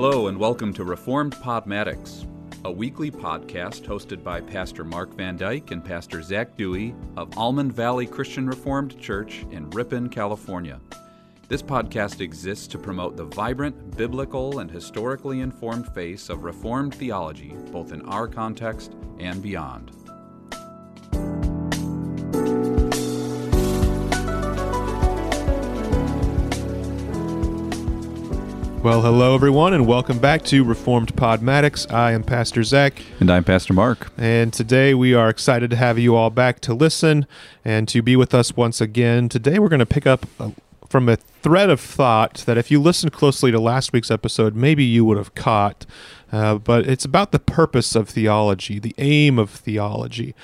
Hello, and welcome to Reformed Podmatics, a weekly podcast hosted by Pastor Mark Van Dyke and Pastor Zach Dewey of Almond Valley Christian Reformed Church in Ripon, California. This podcast exists to promote the vibrant, biblical, and historically informed face of Reformed theology, both in our context and beyond. Well, hello everyone, and welcome back to Reformed Podmatics. I am Pastor Zach, And I'm Pastor Mark. and today we are excited to have you all back to listen and to be with us once again. Today we're going to pick up from a thread of thought that, if you listened closely to last week's episode, maybe you would have caught. Uh, but it's about the purpose of theology, the aim of theology,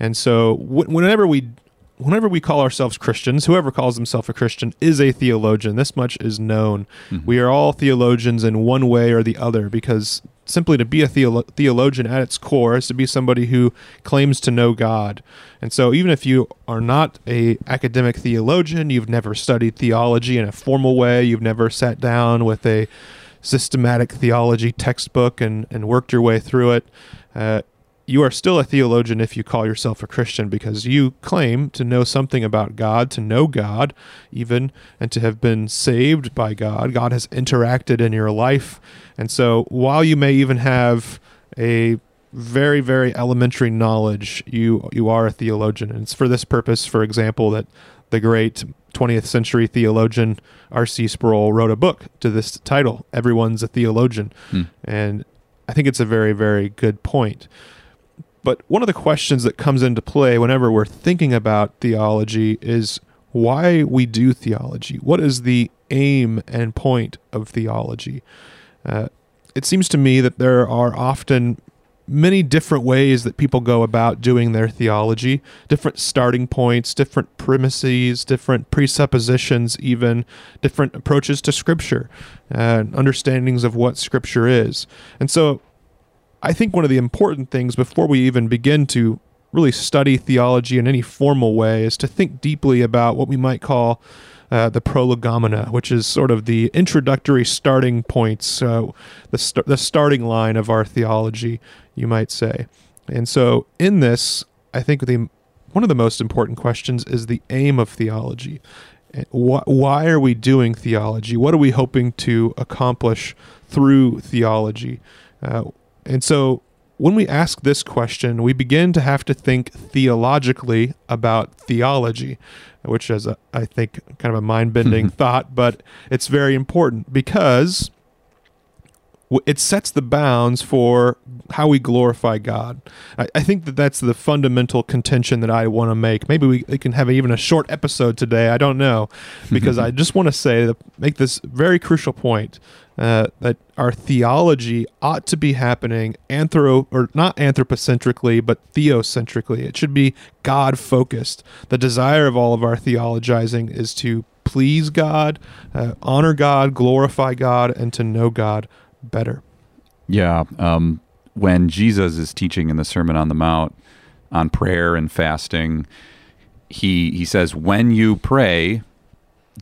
and so wh- whenever we whenever we call ourselves Christians, whoever calls himself a Christian is a theologian. This much is known. We are all theologians in one way or the other because simply to be a theolo- theologian at its core is to be somebody who claims to know God. And so even if you are not a academic theologian, you've never studied theology in a formal way, you've never sat down with a systematic theology textbook and, and worked your way through it, uh, you are still a theologian if you call yourself a Christian because you claim to know something about God, to know God, even, and to have been saved by God. God has interacted in your life. And so while you may even have a very, very elementary knowledge, you you are a theologian. And it's for this purpose, for example, that the great 20th century theologian R.C. Sproul wrote a book to this title, Everyone's a Theologian. Hmm. And I think it's a very, very good point. But one of the questions that comes into play whenever we're thinking about theology is why we do theology. What is the aim and point of theology? Uh, it seems to me that there are often many different ways that people go about doing their theology, different starting points, different premises, different presuppositions, even different approaches to Scripture, uh, understandings of what Scripture is. And so I think one of the important things before we even begin to really study theology in any formal way is to think deeply about what we might call uh, the prolegomena, which is sort of the introductory starting points, uh, the, st- the starting line of our theology, you might say. And so, in this, I think the one of the most important questions is the aim of theology. Why are we doing theology? What are we hoping to accomplish through theology? Uh, and so when we ask this question, we begin to have to think theologically about theology, which is, a, I think, kind of a mind bending thought, but it's very important because it sets the bounds for how we glorify God. I, I think that that's the fundamental contention that I want to make. Maybe we, we can have even a short episode today. I don't know, because I just want to say that make this very crucial point uh, that our theology ought to be happening anthro or not anthropocentrically, but theocentrically. It should be God focused. The desire of all of our theologizing is to please God, uh, honor God, glorify God, and to know God better. Yeah. Um, when Jesus is teaching in the Sermon on the Mount on prayer and fasting, he he says, "When you pray,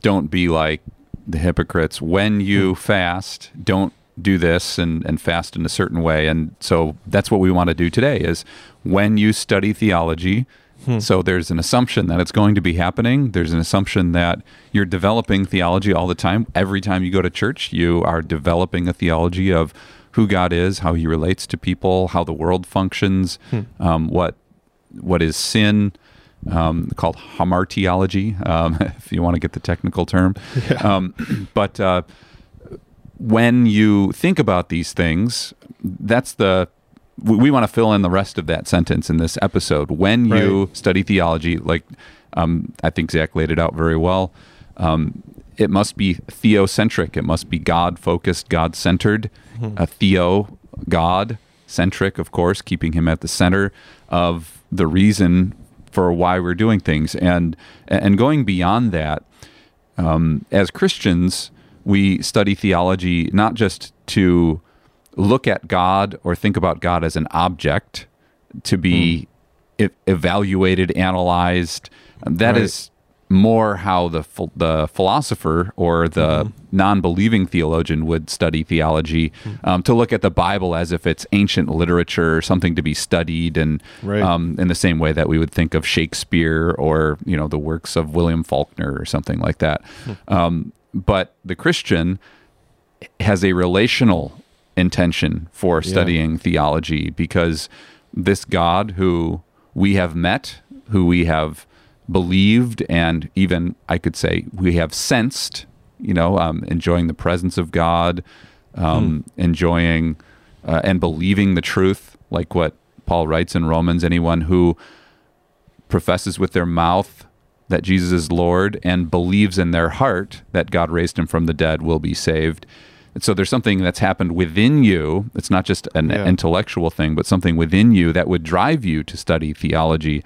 don't be like the hypocrites. When you hmm. fast, don't do this and and fast in a certain way." And so that's what we want to do today. Is when you study theology. Hmm. So there's an assumption that it's going to be happening. There's an assumption that you're developing theology all the time. Every time you go to church, you are developing a theology of who God is, how He relates to people, how the world functions, hmm. um, what what is sin, um, called hamartiology, um, if you want to get the technical term. Um, but uh, when you think about these things, that's the we, we want to fill in the rest of that sentence in this episode. When you study theology, like um, I think Zach laid it out very well, um, it must be theocentric. It must be God focused, God centered. A theo, God centric, of course, keeping Him at the center of the reason for why we're doing things, and and going beyond that. Um, as Christians, we study theology not just to look at God or think about God as an object to be e- evaluated, analyzed. That Right. is more how the the philosopher or the non-believing theologian would study theology um, to look at the Bible as if it's ancient literature, something to be studied, and Right. um, in the same way that we would think of Shakespeare or you know the works of William Faulkner or something like that. Um, but the Christian has a relational intention for studying theology because this God who we have met, who we have believed, and even I could say we have sensed, you know, um, enjoying the presence of God, um, enjoying uh, and believing the truth, like what Paul writes in Romans anyone who professes with their mouth that Jesus is Lord and believes in their heart that God raised him from the dead will be saved. And so there's something that's happened within you. It's not just an Yeah. intellectual thing, but something within you that would drive you to study theology.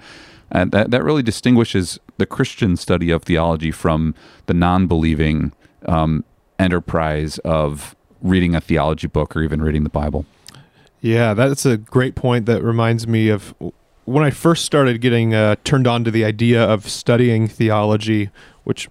And that, that really distinguishes the Christian study of theology from the non believing um, enterprise of reading a theology book or even reading the Bible. Yeah, that's a great point. That reminds me of when I first started getting uh, turned on to the idea of studying theology, which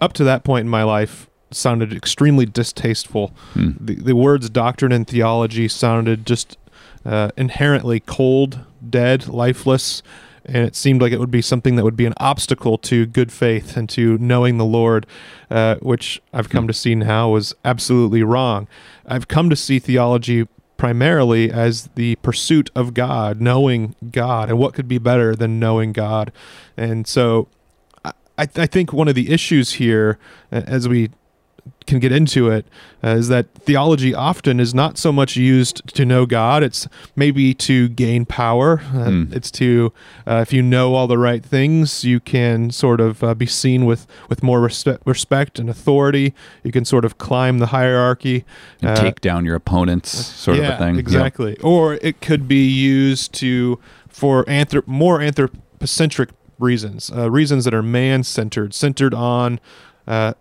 up to that point in my life sounded extremely distasteful. Hmm. The, the words doctrine and theology sounded just uh, inherently cold, dead, lifeless. And it seemed like it would be something that would be an obstacle to good faith and to knowing the Lord, uh, which I've come to see now was absolutely wrong. I've come to see theology primarily as the pursuit of God, knowing God, and what could be better than knowing God. And so I, I think one of the issues here, as we can get into it, uh, is that theology often is not so much used to know God. It's maybe to gain power. Uh, Hmm. It's to, uh, if you know all the right things, you can sort of uh, be seen with, with more respe- respect and authority. You can sort of climb the hierarchy. And Uh, take down your opponents, sort of a thing. Yeah. Exactly. Or it could be used to for anthrop- more anthropocentric reasons, uh, reasons that are man centered, centered on uh,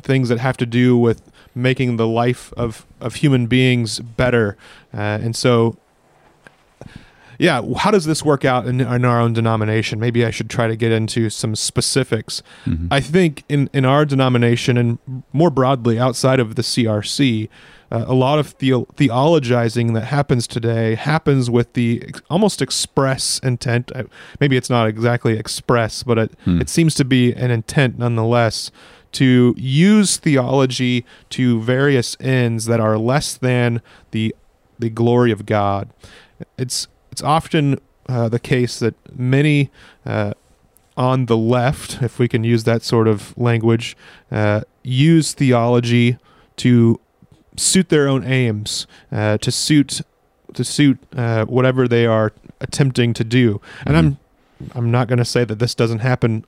things that have to do with making the life of, of human beings better. Uh, and so, yeah, how does this work out in, in our own denomination? Maybe I should try to get into some specifics. Mhm. I think in, in our denomination and more broadly outside of the CRC, uh, a lot of theo- theologizing that happens today happens with the ex- almost express intent. uh, Maybe it's not exactly express, but it, Hmm. it seems to be an intent nonetheless to use theology to various ends that are less than the the glory of God. It's it's often uh, the case that many uh, on the left, if we can use that sort of language, uh, use theology to suit their own aims, uh, to suit to suit uh, whatever they are attempting to do. And I'm I'm not going to say that this doesn't happen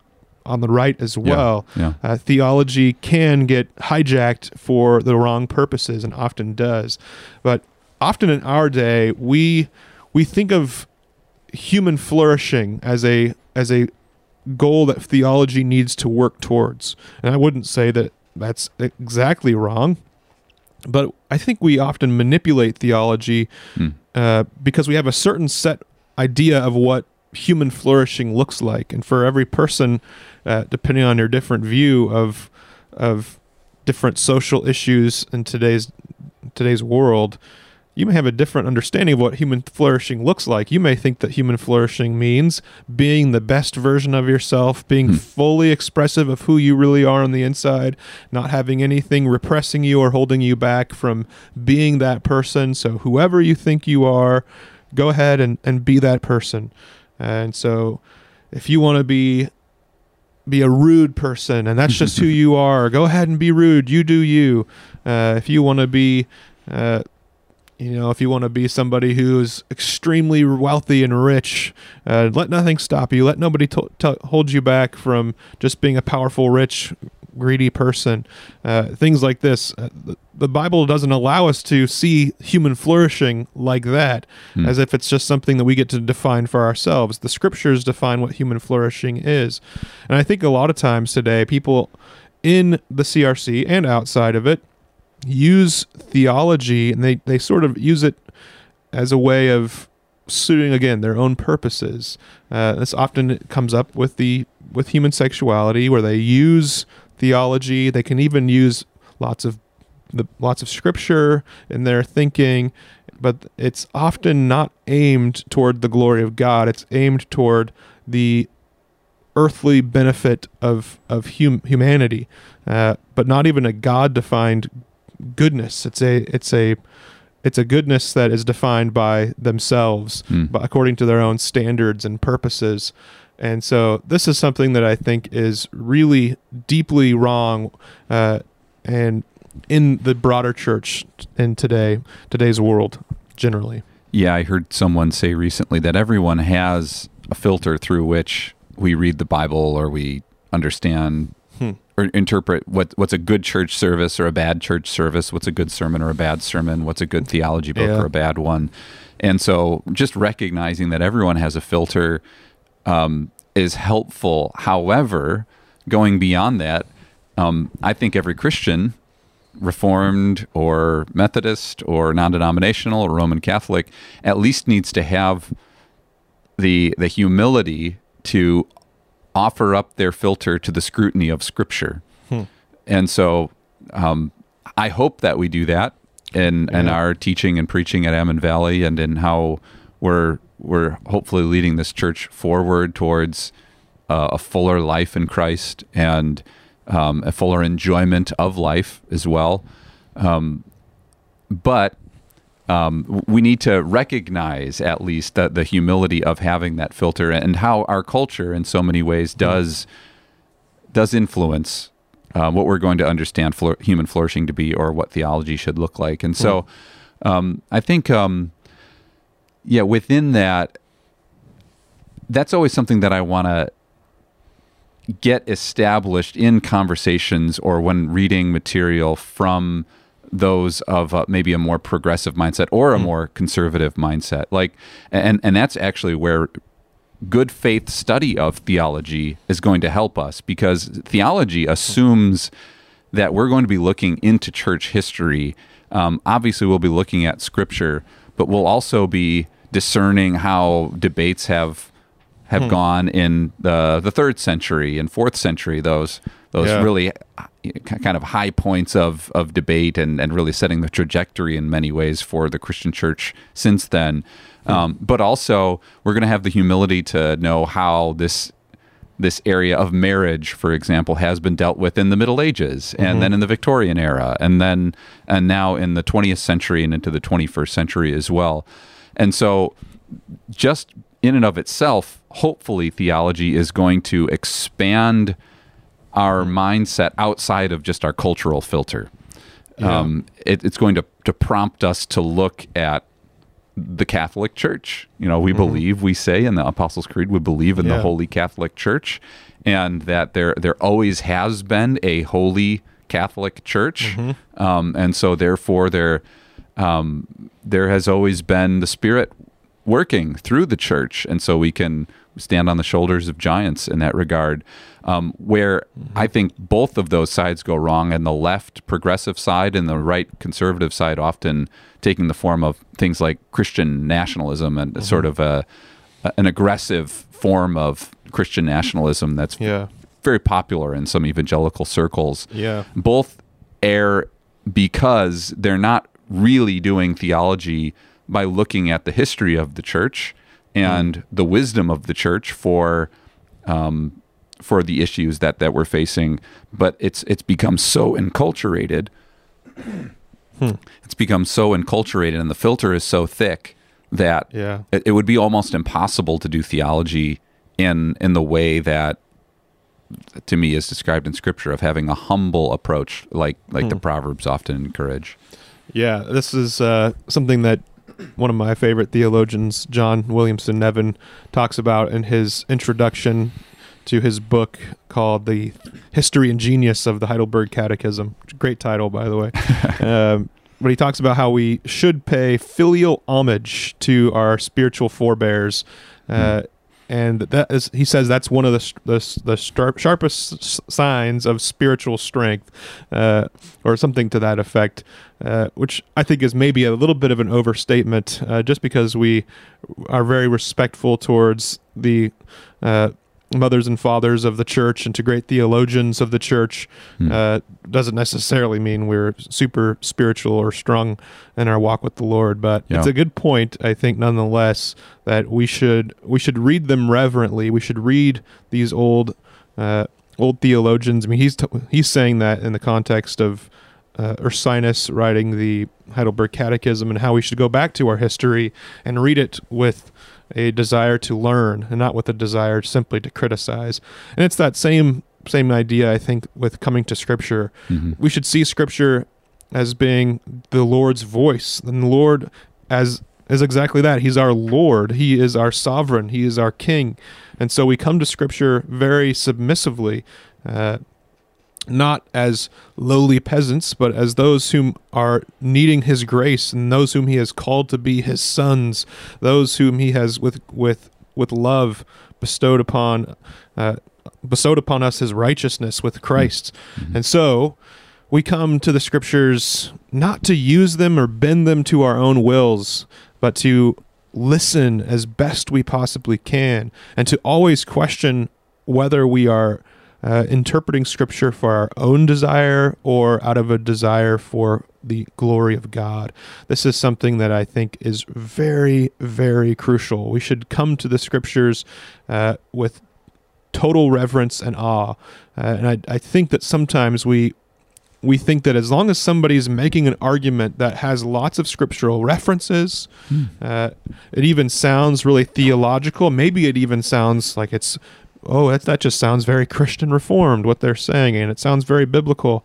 on the right as well. Yeah. Uh, theology can get hijacked for the wrong purposes and often does. But often in our day, we we think of human flourishing as a as a goal that theology needs to work towards. And I wouldn't say that that's exactly wrong, but I think we often manipulate theology Hmm. uh, because we have a certain set idea of what human flourishing looks like, and for every person, uh, depending on your different view of of different social issues in today's today's world, you may have a different understanding of what human flourishing looks like. You may think that human flourishing means being the best version of yourself, being Hmm. fully expressive of who you really are on the inside, not having anything repressing you or holding you back from being that person. So, whoever you think you are, go ahead and, and be that person. And so, if you want to be be a rude person and that's just who you are. Go ahead and be rude. You do you. Uh, if you want to be uh, you know if you want to be somebody who's extremely wealthy and rich uh, let nothing stop you. Let nobody to- to- hold you back from just being a powerful rich greedy person uh, things like this uh, the, the bible doesn't allow us to see human flourishing like that Hmm. as if it's just something that we get to define for ourselves the scriptures define what human flourishing is and i think a lot of times today people in the crc and outside of it use theology and they, they sort of use it as a way of suiting again their own purposes. Uh, this often comes up with the with human sexuality, where they use theology. They can even use lots of the lots of scripture in their thinking, but it's often not aimed toward the glory of God. It's aimed toward the earthly benefit of of hum- humanity, uh, but not even a God defined goodness. It's a it's a it's a goodness that is defined by themselves, but according to their own standards and purposes. And so this is something that I think is really deeply wrong, uh, and in the broader church in today today's world generally. Yeah, I heard someone say recently that everyone has a filter through which we read the Bible or we understand Hmm. or interpret what what's a good church service or a bad church service, what's a good sermon or a bad sermon, what's a good theology book Yeah. or a bad one. And so just recognizing that everyone has a filter um, is helpful. However, going beyond that, um, I think every Christian, Reformed or Methodist or non-denominational or Roman Catholic, at least needs to have the the humility to offer up their filter to the scrutiny of Scripture. Hmm. And so, um, I hope that we do that in in our teaching and preaching at Almond Valley, and in how we're we're hopefully leading this church forward towards uh, a fuller life in Christ and um, a fuller enjoyment of life as well. Um, but um, we need to recognize at least the, the humility of having that filter and how our culture in so many ways does does influence uh, what we're going to understand human flourishing to be or what theology should look like and so um, i think um, yeah within that that's always something that i want to get established in conversations or when reading material from those of uh, maybe a more progressive mindset or a more conservative mindset. Like and and that's actually where good faith study of theology is going to help us because theology assumes that we're going to be looking into church history. Um, obviously we'll be looking at scripture but we'll also be discerning how debates have have gone in the the third century and fourth century. Those those Yeah. really uh, kind of high points of of debate and and really setting the trajectory in many ways for the Christian church since then. Um, but also, we're going to have the humility to know how this this area of marriage, for example, has been dealt with in the Middle Ages, and then in the Victorian era, and then and now in the 20th century and into the 21st century as well. And so, just in and of itself, hopefully, theology is going to expand our mindset outside of just our cultural filter. Um, it, it's going to, to prompt us to look at the Catholic Church. You know, we believe, we say in the Apostles' Creed, we believe in Yeah. the Holy Catholic Church, and that there there always has been a holy Catholic Church, um, and so therefore there um, there has always been the Spirit working through the church, and so we can stand on the shoulders of giants in that regard. Um, where I think both of those sides go wrong, and the left progressive side and the right conservative side often taking the form of things like Christian nationalism and sort of a an aggressive form of Christian nationalism that's Yeah. very popular in some evangelical circles Yeah. both err because they're not really doing theology by looking at the history of the church and the wisdom of the church for um, for the issues that that we're facing. But it's it's become so enculturated. It's become so enculturated, and the filter is so thick that Yeah. it, it would be almost impossible to do theology in in the way that to me is described in scripture of having a humble approach like like the proverbs often encourage Yeah, this is uh, something that one of my favorite theologians, John Williamson Nevin, talks about in his introduction to his book called "The History and Genius of the Heidelberg Catechism." Great title, by the way. um, but he talks about how we should pay filial homage to our spiritual forebears. Uh, and that is he says that's one of the the, the sharpest signs of spiritual strength, uh, or something to that effect, uh, which I think is maybe a little bit of an overstatement, uh, just because we are very respectful towards the uh, mothers and fathers of the church and to great theologians of the church hmm. uh, doesn't necessarily mean we're super spiritual or strong in our walk with the Lord. But yeah. it's a good point, I think, nonetheless, that we should we should read them reverently. We should read these old uh, old theologians. I mean, he's t- he's saying that in the context of uh, Ursinus writing the Heidelberg Catechism and how we should go back to our history and read it with a desire to learn and not with a desire simply to criticize. And it's that same same idea I think with coming to scripture. Mm-hmm. We should see scripture as being the Lord's voice and the Lord as is exactly that. He's our Lord. He is our sovereign. He is our king. And so we come to scripture very submissively. Uh, not as lowly peasants, but as those whom are needing his grace and those whom he has called to be his sons, those whom he has with with with love bestowed upon uh, bestowed upon us his righteousness with Christ. Mm-hmm. And so we come to the scriptures not to use them or bend them to our own wills, but to listen as best we possibly can and to always question whether we are uh, interpreting scripture for our own desire or out of a desire for the glory of God. This is something that I think is very, very crucial. We should come to the scriptures uh, with total reverence and awe. Uh, and I, I think that sometimes we we think that as long as somebody's making an argument that has lots of scriptural references, hmm. uh, it even sounds really theological. Maybe it even sounds like it's oh, that, that just sounds very Christian reformed, what they're saying, and it sounds very biblical,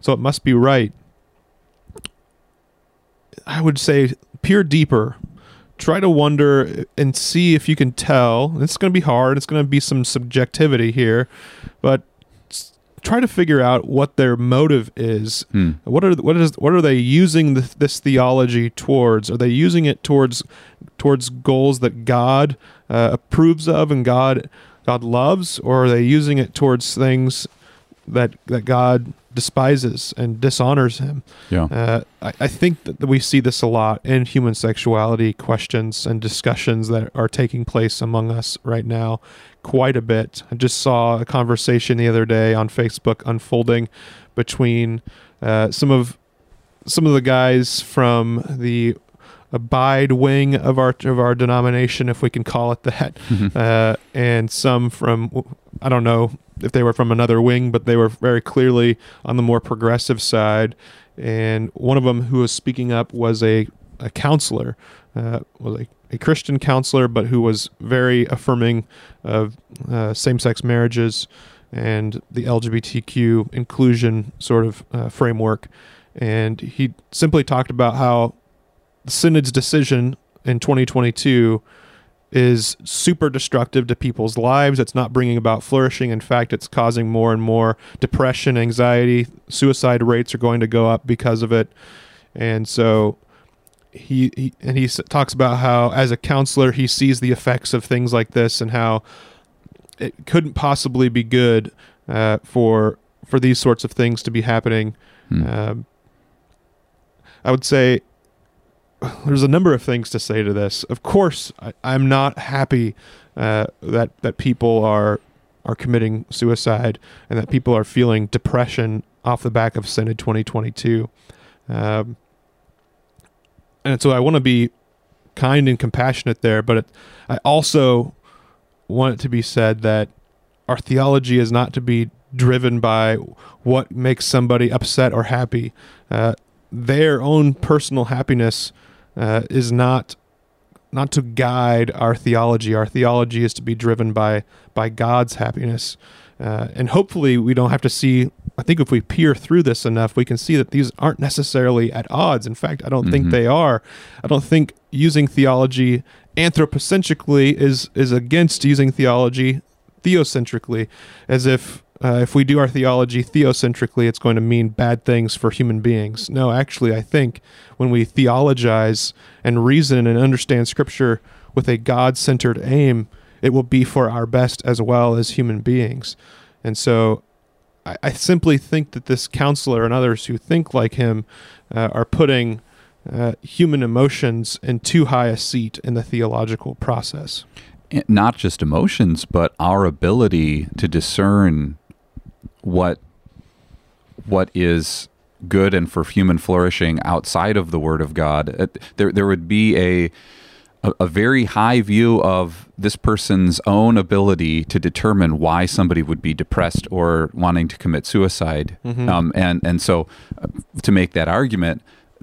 so it must be right. I would say peer deeper. Try to wonder and see if you can tell. It's going to be hard. It's going to be some subjectivity here, but try to figure out what their motive is. Hmm. What are what is what are they using the, this theology towards? Are they using it towards towards goals that God uh, approves of and God God loves, or are they using it towards things that that God despises and dishonors Him? Yeah, uh, I, I, think that we see this a lot in human sexuality questions and discussions that are taking place among us right now, quite a bit. I just saw a conversation the other day on Facebook unfolding between uh, some of some of the guys from the abide wing of our of our denomination, if we can call it that, mm-hmm. uh, and some from I don't know if they were from another wing, but they were very clearly on the more progressive side. And one of them who was speaking up was a a counselor, uh, was a, a Christian counselor, but who was very affirming of uh, same sex marriages and the LGBTQ inclusion sort of uh, framework. And he simply talked about how the synod's decision in 2022 is super destructive to people's lives. It's not bringing about flourishing. In fact, it's causing more and more depression, anxiety. Suicide rates are going to go up because of it. And so he, he and he talks about how as a counselor he sees the effects of things like this and how it couldn't possibly be good uh, for for these sorts of things to be happening. Hmm. Uh, I would say there's a number of things to say to this. Of course, I, am not happy uh, that that people are are committing suicide and that people are feeling depression off the back of Synod 2022. Um, and so I want to be kind and compassionate there, but it, I also want it to be said that our theology is not to be driven by what makes somebody upset or happy. Uh, their own personal happiness uh, is not not to guide our theology. Our theology is to be driven by by God's happiness, uh, and hopefully we don't have to see. I think if we peer through this enough, we can see that these aren't necessarily at odds. In fact, I don't mm-hmm. think they are. I don't think using theology anthropocentrically is is against using theology theocentrically, as if uh, if we do our theology theocentrically, it's going to mean bad things for human beings. No, actually, I think when we theologize and reason and understand Scripture with a God centered aim, it will be for our best as well as human beings. And so I, I simply think that this counselor and others who think like him uh, are putting uh, human emotions in too high a seat in the theological process. Not just emotions, but our ability to discern what what is good and for human flourishing outside of the Word of God. There, there would be a a, very high view of this person's own ability to determine why somebody would be depressed or wanting to commit suicide. Um, and and so, uh, to make that argument,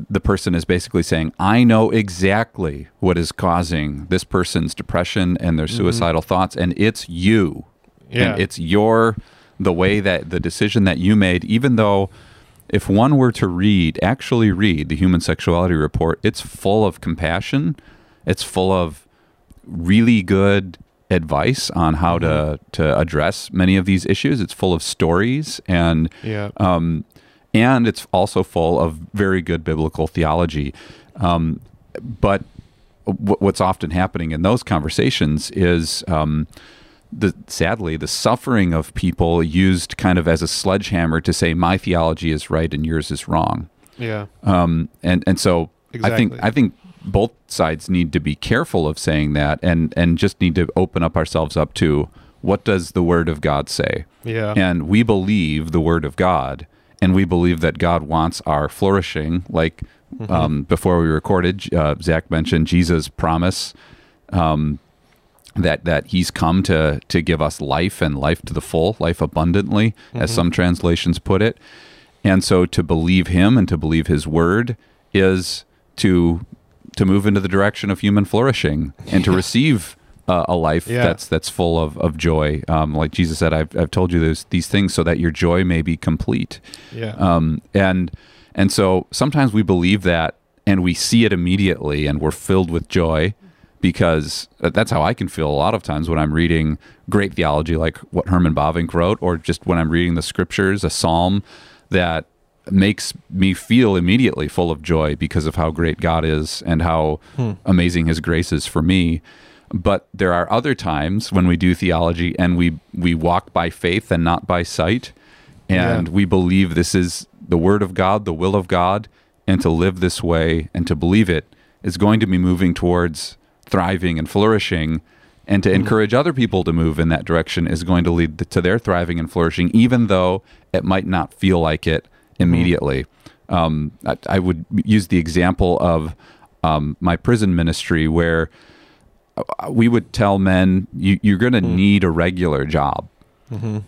the person is basically saying, "I know exactly what is causing this person's depression and their suicidal thoughts, and it's you, Yeah. and it's your the way that the decision that you made, even though." If one were to read, actually read the Human Sexuality Report, it's full of compassion. It's full of really good advice on how to to address many of these issues. It's full of stories and Yeah. um, and it's also full of very good biblical theology. Um, but w- what's often happening in those conversations is um, the sadly the suffering of people used kind of as a sledgehammer to say my theology is right and yours is wrong. yeah. Um, and and so I think I think both sides need to be careful of saying that and and just need to open up ourselves up to what does the word of God say? Yeah. And we believe the word of God and we believe that God wants our flourishing like Mm-hmm. um, before we recorded uh, Zach mentioned Jesus promise um, that that he's come to to give us life and life to the full, life abundantly, as some translations put it. And so to believe him and to believe his word is to to move into the direction of human flourishing and to receive uh, a life Yeah. that's that's full of, of joy. Um, like Jesus said, I've, I've told you those, these things so that your joy may be complete. Yeah. Um, and and so sometimes we believe that and we see it immediately and we're filled with joy because uh, that's how I can feel a lot of times when I'm reading great theology like what Herman Bavinck wrote or just when I'm reading the scriptures, a psalm that makes me feel immediately full of joy because of how great God is and how hmm. amazing his grace is for me. But there are other times when we do theology and we we walk by faith and not by sight and Yeah. we believe this is the word of God, the will of God, and to live this way and to believe it is going to be moving towards thriving and flourishing and to encourage other people to move in that direction is going to lead to their thriving and flourishing even though it might not feel like it immediately. Um, I, I would use the example of um, my prison ministry where uh, we would tell men you, you're going to need a regular job.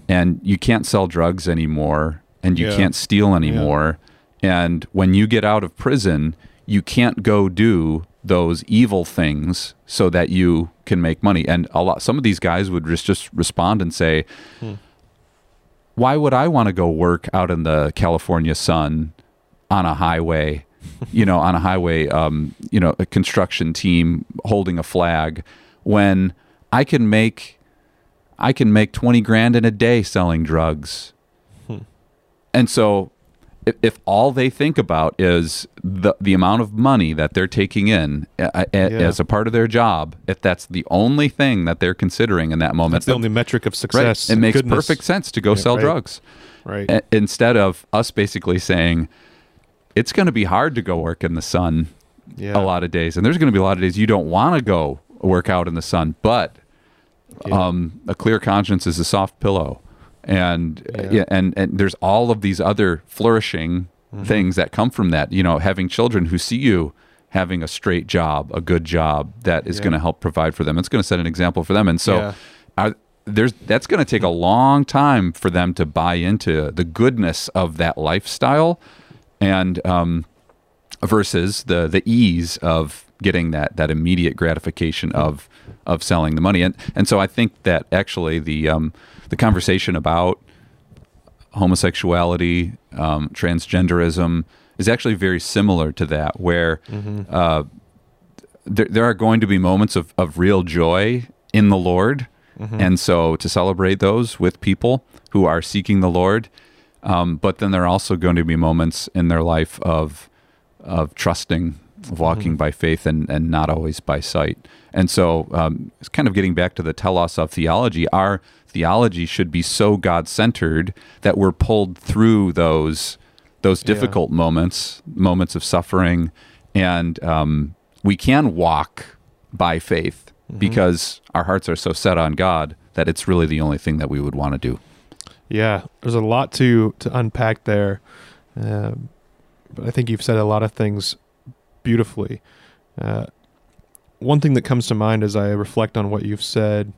And you can't sell drugs anymore and you Yeah. can't steal anymore. And when you get out of prison you can't go do those evil things so that you can make money. And a lot some of these guys would just just respond and say why would i want to go work out in the california sun on a highway you know on a highway um, you know a construction team holding a flag when i can make I can make 20 grand in a day selling drugs. And so if, if all they think about is the the amount of money that they're taking in a, a- as a part of their job, if that's the only thing that they're considering in that moment, That's the only metric of right, success. it makes goodness. perfect sense to go Yeah, sell right. drugs. Right. A- instead of us basically saying it's going to be hard to go work in the sun yeah. a lot of days and there's going to be a lot of days you don't want to go work out in the sun but Yeah. um, a clear conscience is a soft pillow and Yeah. and and there's all of these other flourishing Mm-hmm. things that come from that you know having children who see you having a straight job a good job that is Yeah. going to help provide for them it's going to set an example for them and so Yeah. are, there's that's going to take a long time for them to buy into the goodness of that lifestyle and um, versus the the ease of getting that that immediate gratification of of selling the money and and so I think that actually the um, the conversation about homosexuality um, transgenderism is actually very similar to that where uh, there, there are going to be moments of, of real joy in the Lord and so to celebrate those with people who are seeking the Lord um, but then there are also going to be moments in their life of of trusting of walking by faith and, and not always by sight. And so um, it's kind of getting back to the telos of theology. Our theology should be so God centered that we're pulled through those those Yeah. difficult moments, moments of suffering, and um, we can walk by faith because our hearts are so set on God that it's really the only thing that we would want to do. Yeah, there's a lot to to unpack there, um, but I think you've said a lot of things beautifully. Uh, one thing that comes to mind as I reflect on what you've said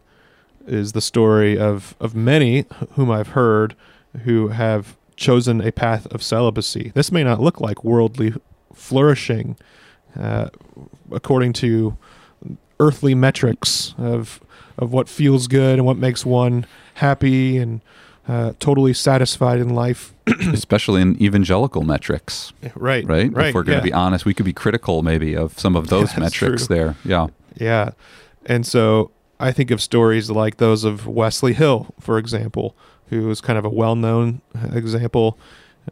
is the story of of many whom I've heard who have chosen a path of celibacy. This may not look like worldly flourishing, uh, according to earthly metrics of of what feels good and what makes one happy and uh, totally satisfied in life. especially in evangelical metrics, Right, right? right. if we're going yeah. to be honest, we could be critical maybe of some of those That's metrics true. there. Yeah. Yeah. And so I think of stories like those of Wesley Hill, for example, who is kind of a well known example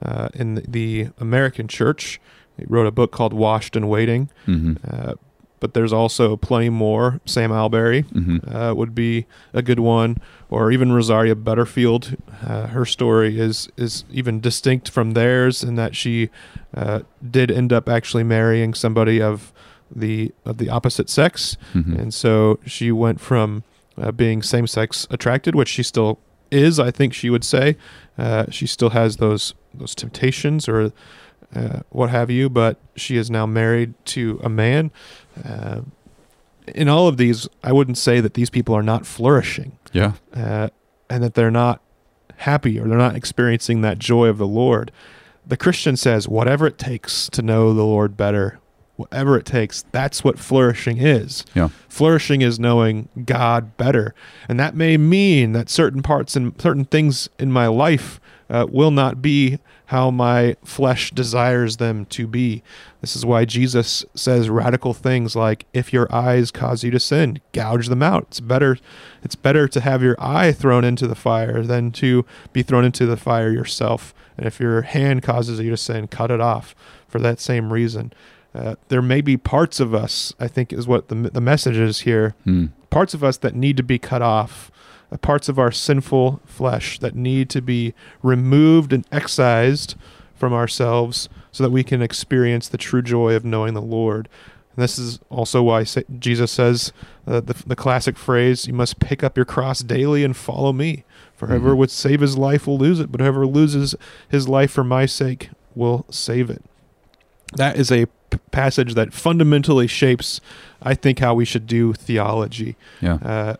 uh, in the, American church. He wrote a book called Washed and Waiting. hmm Uh, but there's also plenty more. Sam Allberry hmm uh, would be a good one, or even Rosaria Butterfield. Uh, her story is is even distinct from theirs in that she uh, did end up actually marrying somebody of the of the opposite sex, hmm and so she went from uh, being same sex attracted, which she still is. I think she would say uh, she still has those those temptations or uh, what have you, but she is now married to a man. Uh, in all of these, I wouldn't say that these people are not flourishing Yeah. uh, and that they're not happy or they're not experiencing that joy of the Lord. The Christian says, whatever it takes to know the Lord better, whatever it takes, that's what flourishing is. Yeah. Flourishing is knowing God better. And that may mean that certain parts and certain things in my life uh, will not be how my flesh desires them to be. This is why Jesus says radical things like if your eyes cause you to sin, gouge them out. It's better it's better to have your eye thrown into the fire than to be thrown into the fire yourself. And if your hand causes you to sin, cut it off for that same reason. Uh, there may be parts of us, I think, is what the, the message is here Hmm. parts of us that need to be cut off, uh, parts of our sinful flesh that need to be removed and excised from ourselves so that we can experience the true joy of knowing the Lord. And this is also why sa- Jesus says uh, the, the classic phrase, You must pick up your cross daily and follow me. For whoever Mhm. would save his life will lose it, but whoever loses his life for my sake will save it. That is a p- passage that fundamentally shapes, I think, how we should do theology. Yeah. Uh,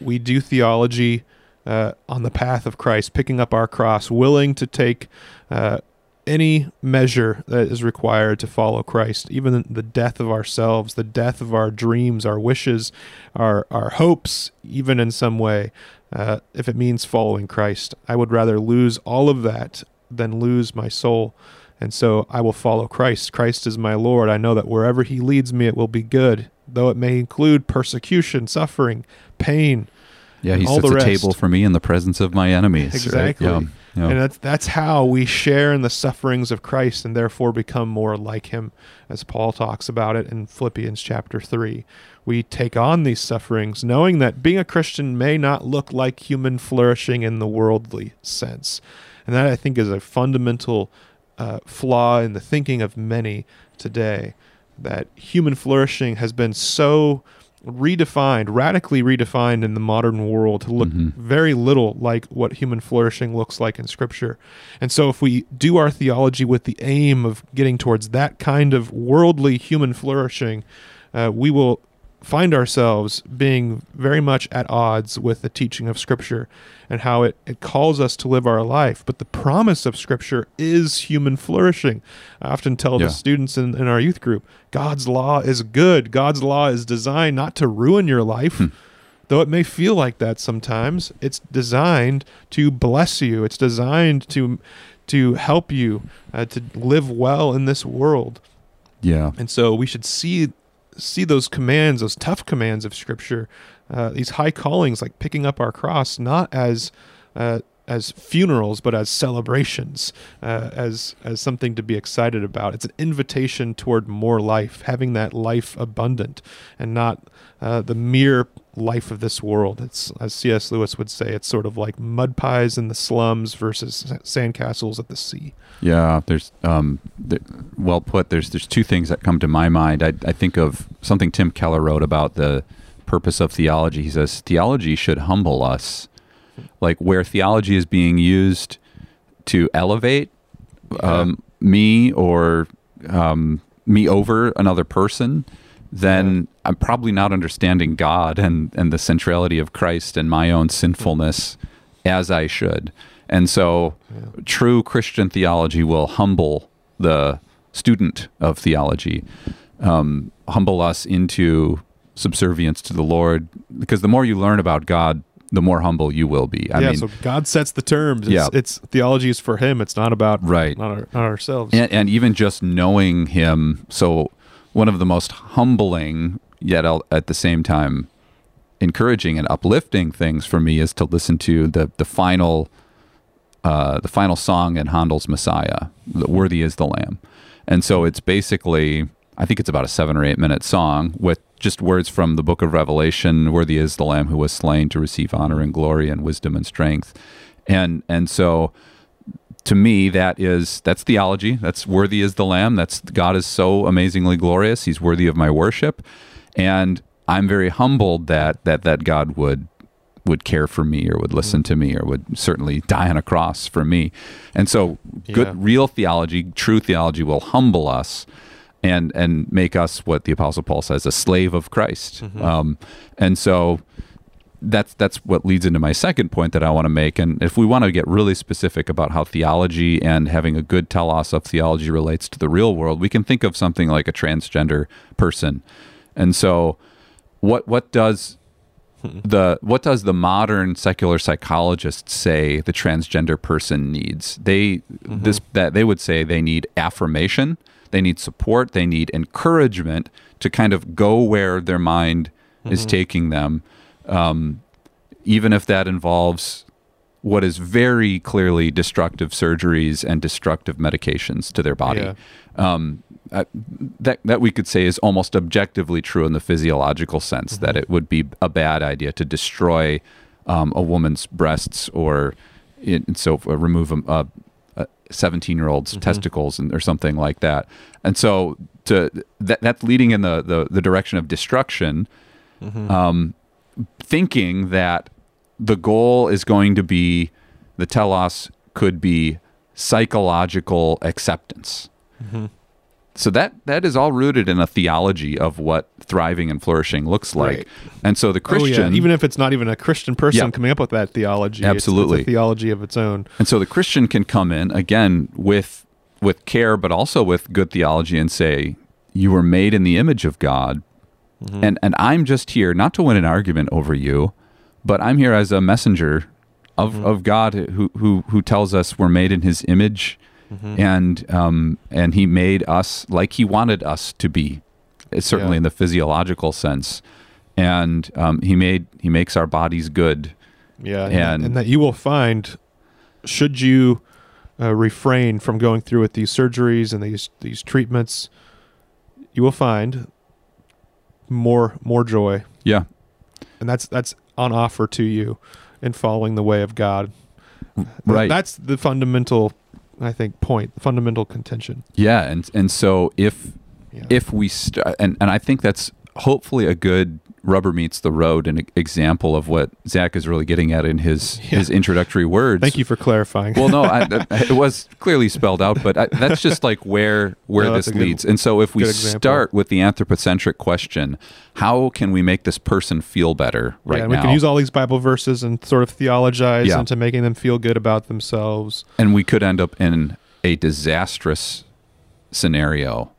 we do theology uh, on the path of Christ, picking up our cross, willing to take uh, any measure that is required to follow Christ, even the death of ourselves, the death of our dreams, our wishes, our our hopes, even in some way, uh, if it means following Christ. I would rather lose all of that than lose my soul. And so I will follow Christ. Christ is my Lord. I know that wherever He leads me, it will be good, though it may include persecution, suffering, pain. Yeah. He all sets the a table for me in the presence of my enemies. right? Exactly. Yeah. Yeah. And that's that's how we share in the sufferings of Christ and therefore become more like him, as Paul talks about it in Philippians chapter three. We take on these sufferings, knowing that being a Christian may not look like human flourishing in the worldly sense. And that I think is a fundamental uh, flaw in the thinking of many today. That human flourishing has been so redefined, radically redefined in the modern world to look Mhm. very little like what human flourishing looks like in Scripture. And so, if we do our theology with the aim of getting towards that kind of worldly human flourishing, uh, we will find ourselves being very much at odds with the teaching of Scripture and how it, it calls us to live our life. But the promise of Scripture is human flourishing. I often tell Yeah. the students in, in our youth group God's law is good, God's law is designed not to ruin your life. Hmm. Though it may feel like that sometimes, it's designed to bless you. It's designed to to help you uh, to live well in this world. yeah. And so we should see see those commands, those tough commands of Scripture, uh, these high callings like picking up our cross, not as uh, as funerals, but as celebrations, uh, as as something to be excited about. It's an invitation toward more life, having that life abundant, and not uh, the mere life of this world. It's as C.S. Lewis would say, it's sort of like mud pies in the slums versus sandcastles at the sea. Yeah, there's um, th- well put. There's there's two things that come to my mind. I, I think of something Tim Keller wrote about the purpose of theology. He says theology should humble us, like where theology is being used to elevate um, me or um, me over another person, then I'm probably not understanding God and and the centrality of Christ and my own sinfulness as I should. And so, true Christian theology will humble the student of theology, um, humble us into subservience to the Lord, because the more you learn about God, the more humble you will be. I yeah, mean, so God sets the terms. It's, Yeah. it's theology is for Him. It's not about Right. not, our, not ourselves. and, and even just knowing him so one of the most humbling yet at the same time encouraging and uplifting things for me is to listen to the the final uh, the final song in Handel's Messiah, the "Worthy is the Lamb," and so it's basically I think it's about a seven or eight minute song with just words from the Book of Revelation. Worthy is the Lamb who was slain to receive honor and glory and wisdom and strength, and and so to me that is that's theology. That's worthy is the lamb. That's god is so amazingly glorious. He's worthy of my worship. And i'm very humbled that that that god would would care for me or would listen to me or would certainly die on a cross for me. And so good Yeah. real theology true theology will humble us and and make us what the apostle paul says a slave of christ mm-hmm. um, and so that's that's what leads into my second point that I want to make. And if we want to get really specific about how theology and having a good telos of theology relates to the real world, we can think of something like a transgender person. And so, what what does hmm. the what does the modern secular psychologist say the transgender person needs? They mm-hmm. this that they would say they need affirmation, they need support, they need encouragement to kind of go where their mind is taking them um, even if that involves what is very clearly destructive surgeries and destructive medications to their body. Yeah. Um, uh, that that we could say is almost objectively true in the physiological sense that it would be a bad idea to destroy um, a woman's breasts or in, so uh, remove a, a 17 year old's mm-hmm. testicles and, or something like that. And so to that that's leading in the, the, the direction of destruction mm-hmm. um, thinking that the goal is going to be the telos could be psychological acceptance. Mm-hmm. So that that is all rooted in a theology of what thriving and flourishing looks like. Right. And so the Oh, yeah. Christian even if it's not even a Christian person Yeah. coming up with that theology, Absolutely. it's, a theology of its own. And so the Christian can come in again with with care, but also with good theology, and say, "You were made in the image of God, mm-hmm. and and I'm just here not to win an argument over you, but I'm here as a messenger of, mm-hmm. of God who who who tells us we're made in His image, and um and He made us like He wanted us to be, uh, certainly Yeah. in the physiological sense, and um, He made He makes our bodies good." Yeah, and, And- and that you will find, should you uh, refrain from going through with these surgeries and these these treatments, you will find more more joy, Yeah, and that's that's on offer to you in following the way of God. right. That's the fundamental, I think, point, fundamental contention. Yeah, and and so if Yeah. if we st- and and I think that's hopefully a good rubber meets the road an example of what Zach is really getting at in his Yeah. his introductory words. Thank you for clarifying. Well, no, I, I- it was clearly spelled out, but I, that's just like where where No, this a good- leads. And so, if we start with the anthropocentric question, how can we make this person feel better right yeah, and now? we can use all these Bible verses and sort of theologize Yeah. into making them feel good about themselves. and we could end up in a disastrous scenario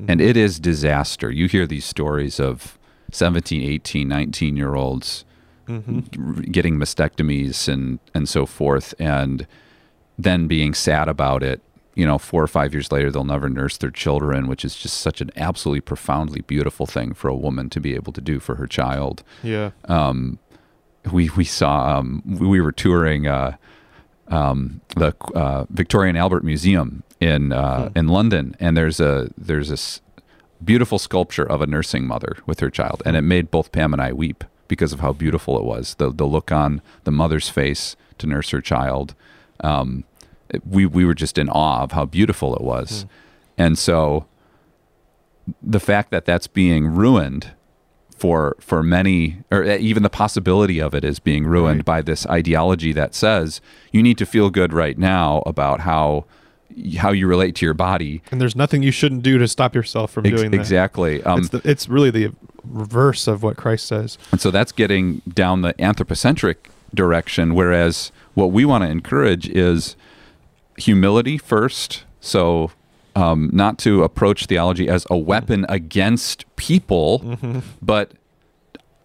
mm-hmm. and it is disaster you hear these stories of 17 18 19 year olds getting mastectomies and and so forth and then being sad about it you know four or five years later they'll never nurse their children which is just such an absolutely profoundly beautiful thing for a woman to be able to do for her child. Yeah. um, we we saw um, we were touring uh, um, the uh, Victoria and Albert Museum in uh, in London, and there's a there's this beautiful sculpture of a nursing mother with her child, and it made both Pam and I weep because of how beautiful it was. The the look on the mother's face to nurse her child. Um, it- we we were just in awe of how beautiful it was, and so the fact that that's being ruined for for many or even the possibility of it is being ruined Right. by this ideology that says you need to feel good right now about how how you relate to your body And there's nothing you shouldn't do to stop yourself from Ex- doing that. exactly um, it's, the, it's really the reverse of what Christ says. and so that's getting down the anthropocentric direction whereas what we want to encourage is humility first so um, not to approach theology as a weapon against people Mm-hmm. but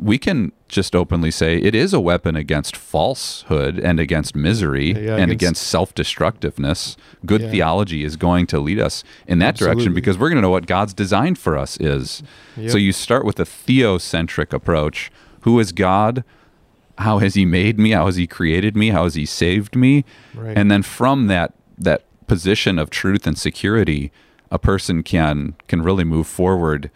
we can just openly say it is a weapon against falsehood and against misery Yeah, and against- against self-destructiveness. Good Yeah. theology is going to lead us in that direction because we're going to know what God's design for us is. Yep. So you start with a theocentric approach. Who is God? How has he made me? How has he created me? How has he saved me? Right. And then from that that position of truth and security, a person can can really move forward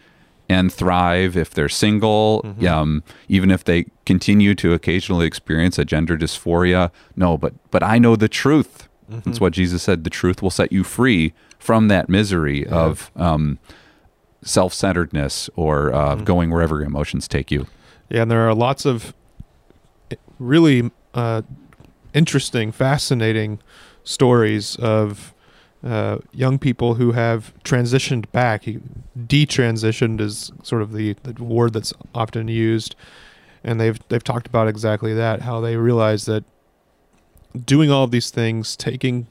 and thrive if they're single, Mm-hmm. um, even if they continue to occasionally experience a gender dysphoria. No, but but I know the truth. Mm-hmm. That's what Jesus said. The truth will set you free from that misery of um, self-centeredness or uh, Mm-hmm. going wherever your emotions take you. Yeah, and there are lots of really uh, interesting, fascinating stories of uh, young people who have transitioned back. Detransitioned is sort of the, the word that's often used, and they've they've talked about exactly that. How they realize that doing all of these things, taking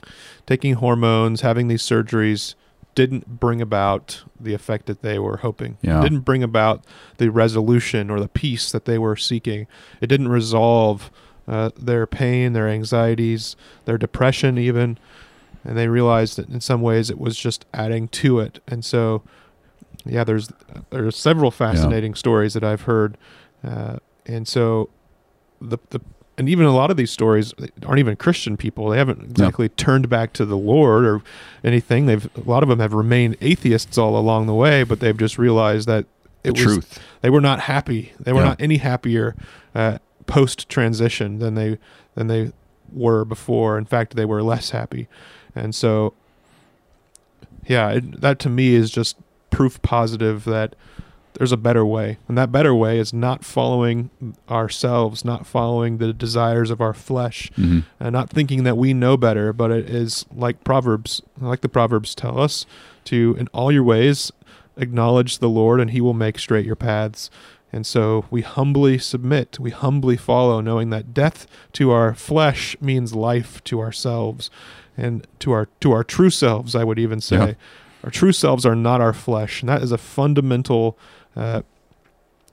taking hormones, having these surgeries, didn't bring about the effect that they were hoping. Yeah. Didn't bring about the resolution or the peace that they were seeking. It didn't resolve uh, their pain, their anxieties, their depression, even. And they realized that in some ways it was just adding to it. And so, yeah, there's there's several fascinating stories that I've heard, uh, and so the the and even a lot of these stories aren't even Christian people. They haven't exactly turned back to the Lord or anything. They've a lot of them have remained atheists all along the way, but they've just realized that The it was truth. they were not happy. They were Yeah. not any happier uh, post transition than they than they were before. In fact, they were less happy, and so yeah, it, that to me is just proof positive that there's a better way, and that better way is not following ourselves, not following the desires of our flesh, hmm and not thinking that we know better, but it is like Proverbs, like the Proverbs tell us, to in all your ways acknowledge the Lord, and He will make straight your paths. And so we humbly submit, we humbly follow, knowing that death to our flesh means life to ourselves, and to our to our true selves. I would even say, Yeah. our true selves are not our flesh, and that is a fundamental, uh,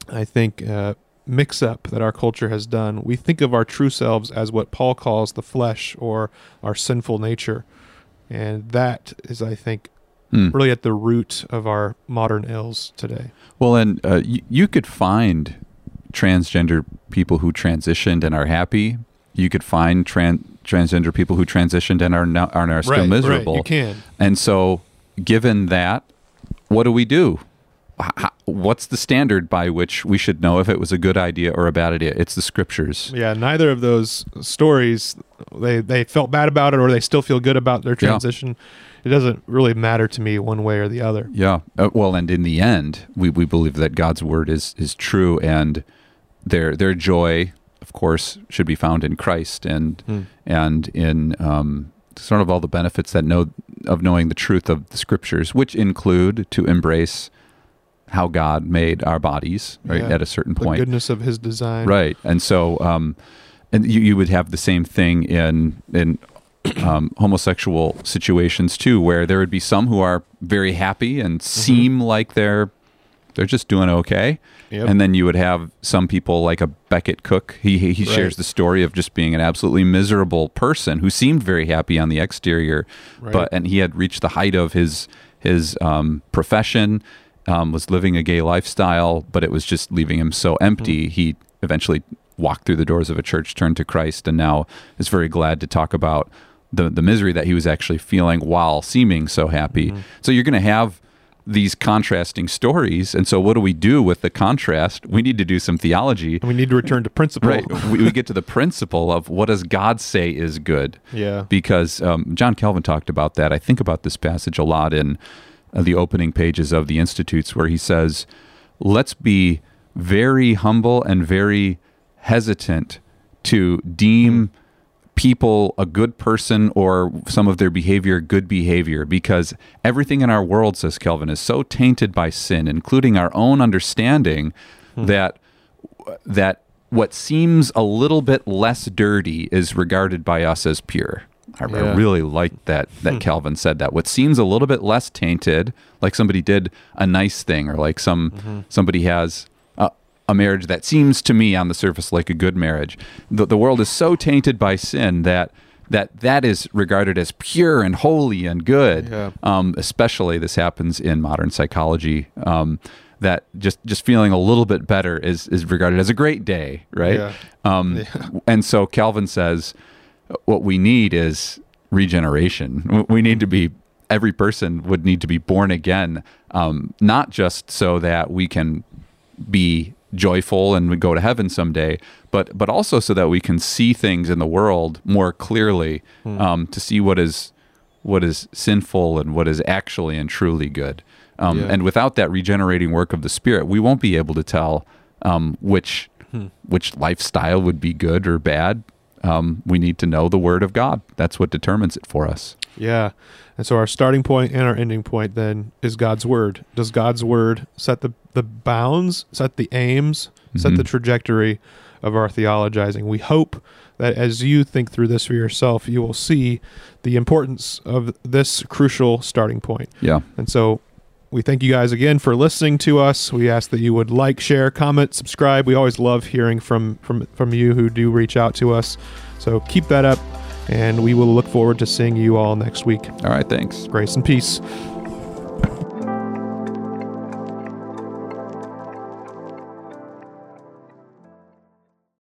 I think, uh, mix up that our culture has done. We think of our true selves as what Paul calls the flesh or our sinful nature. And that is, I think, Hmm. really at the root of our modern ills today. Well, and uh, you, you could find transgender people who transitioned and are happy. You could find tran- transgender people who transitioned and are now are, are still miserable. Right, You can. And so, given that, what do we do? What's the standard by which we should know if it was a good idea or a bad idea? It's the scriptures. Yeah, neither of those stories, they, they felt bad about it or they still feel good about their Yeah. transition. It doesn't really matter to me one way or the other. Yeah. Uh, well, and in the end, we, we believe that God's word is is true, and their their joy, of course, should be found in Christ and Hmm. and in um, sort of all the benefits that know of knowing the truth of the scriptures, which include to embrace how God made our bodies right Yeah. at a certain point, The goodness of his design. Right, and so, um, and you, you would have the same thing in in um, homosexual situations too, where there would be some who are very happy Mm-hmm. and seem like they're they're just doing okay, Yep. and then you would have some people like a Becket Cook. He he, Right. shares the story of just being an absolutely miserable person who seemed very happy on the exterior, Right. but and he had reached the height of his his um, profession, um, was living a gay lifestyle, but it was just leaving him so empty. Mm-hmm. He eventually walked through the doors of a church, turned to Christ, and now is very glad to talk about the the misery that he was actually feeling while seeming so happy. So you're going to have these contrasting stories, and so what do we do with the contrast? We need to do some theology. And we need to return to principle. Right. we, we get to the principle of what does God say is good? Yeah. Because um, John Calvin talked about that. I think about this passage a lot in uh, the opening pages of the Institutes, where he says, let's be very humble and very hesitant to deem people a good person or some of their behavior good behavior? Because everything in our world says Calvin is so tainted by sin including our own understanding hmm. that that what seems a little bit less dirty is regarded by us as pure. I, Yeah. really like that that hmm. Calvin said that. What seems a little bit less tainted like somebody did a nice thing or like some mm-hmm. somebody has a, marriage that seems to me on the surface like a good marriage. The, the world is so tainted by sin that that that is regarded as pure and holy and good. Yeah. um, especially this happens in modern psychology um, that just just feeling a little bit better is is regarded as a great day right? Yeah. um, and so calvin says what we need is regeneration. We need to be every person would need to be born again um, not just so that we can be joyful and we go to heaven someday, but but also so that we can see things in the world more clearly, um, to see what is what is sinful and what is actually and truly good. Um, Yeah. And without that regenerating work of the Spirit, we won't be able to tell um, which which lifestyle would be good or bad. Um, we need to know the Word of God. That's what determines it for us. Yeah. And so our starting point and our ending point then is God's word. Does God's word set the, the bounds, set the aims, set the mm-hmm. trajectory of our theologizing? We hope that as you think through this for yourself, you will see the importance of this crucial starting point. Yeah. And so we thank you guys again for listening to us. We ask that you would like, share, comment, subscribe. We always love hearing from from from you who do reach out to us. So keep that up and we will look forward to seeing you all next week. All right. Thanks. Grace and peace.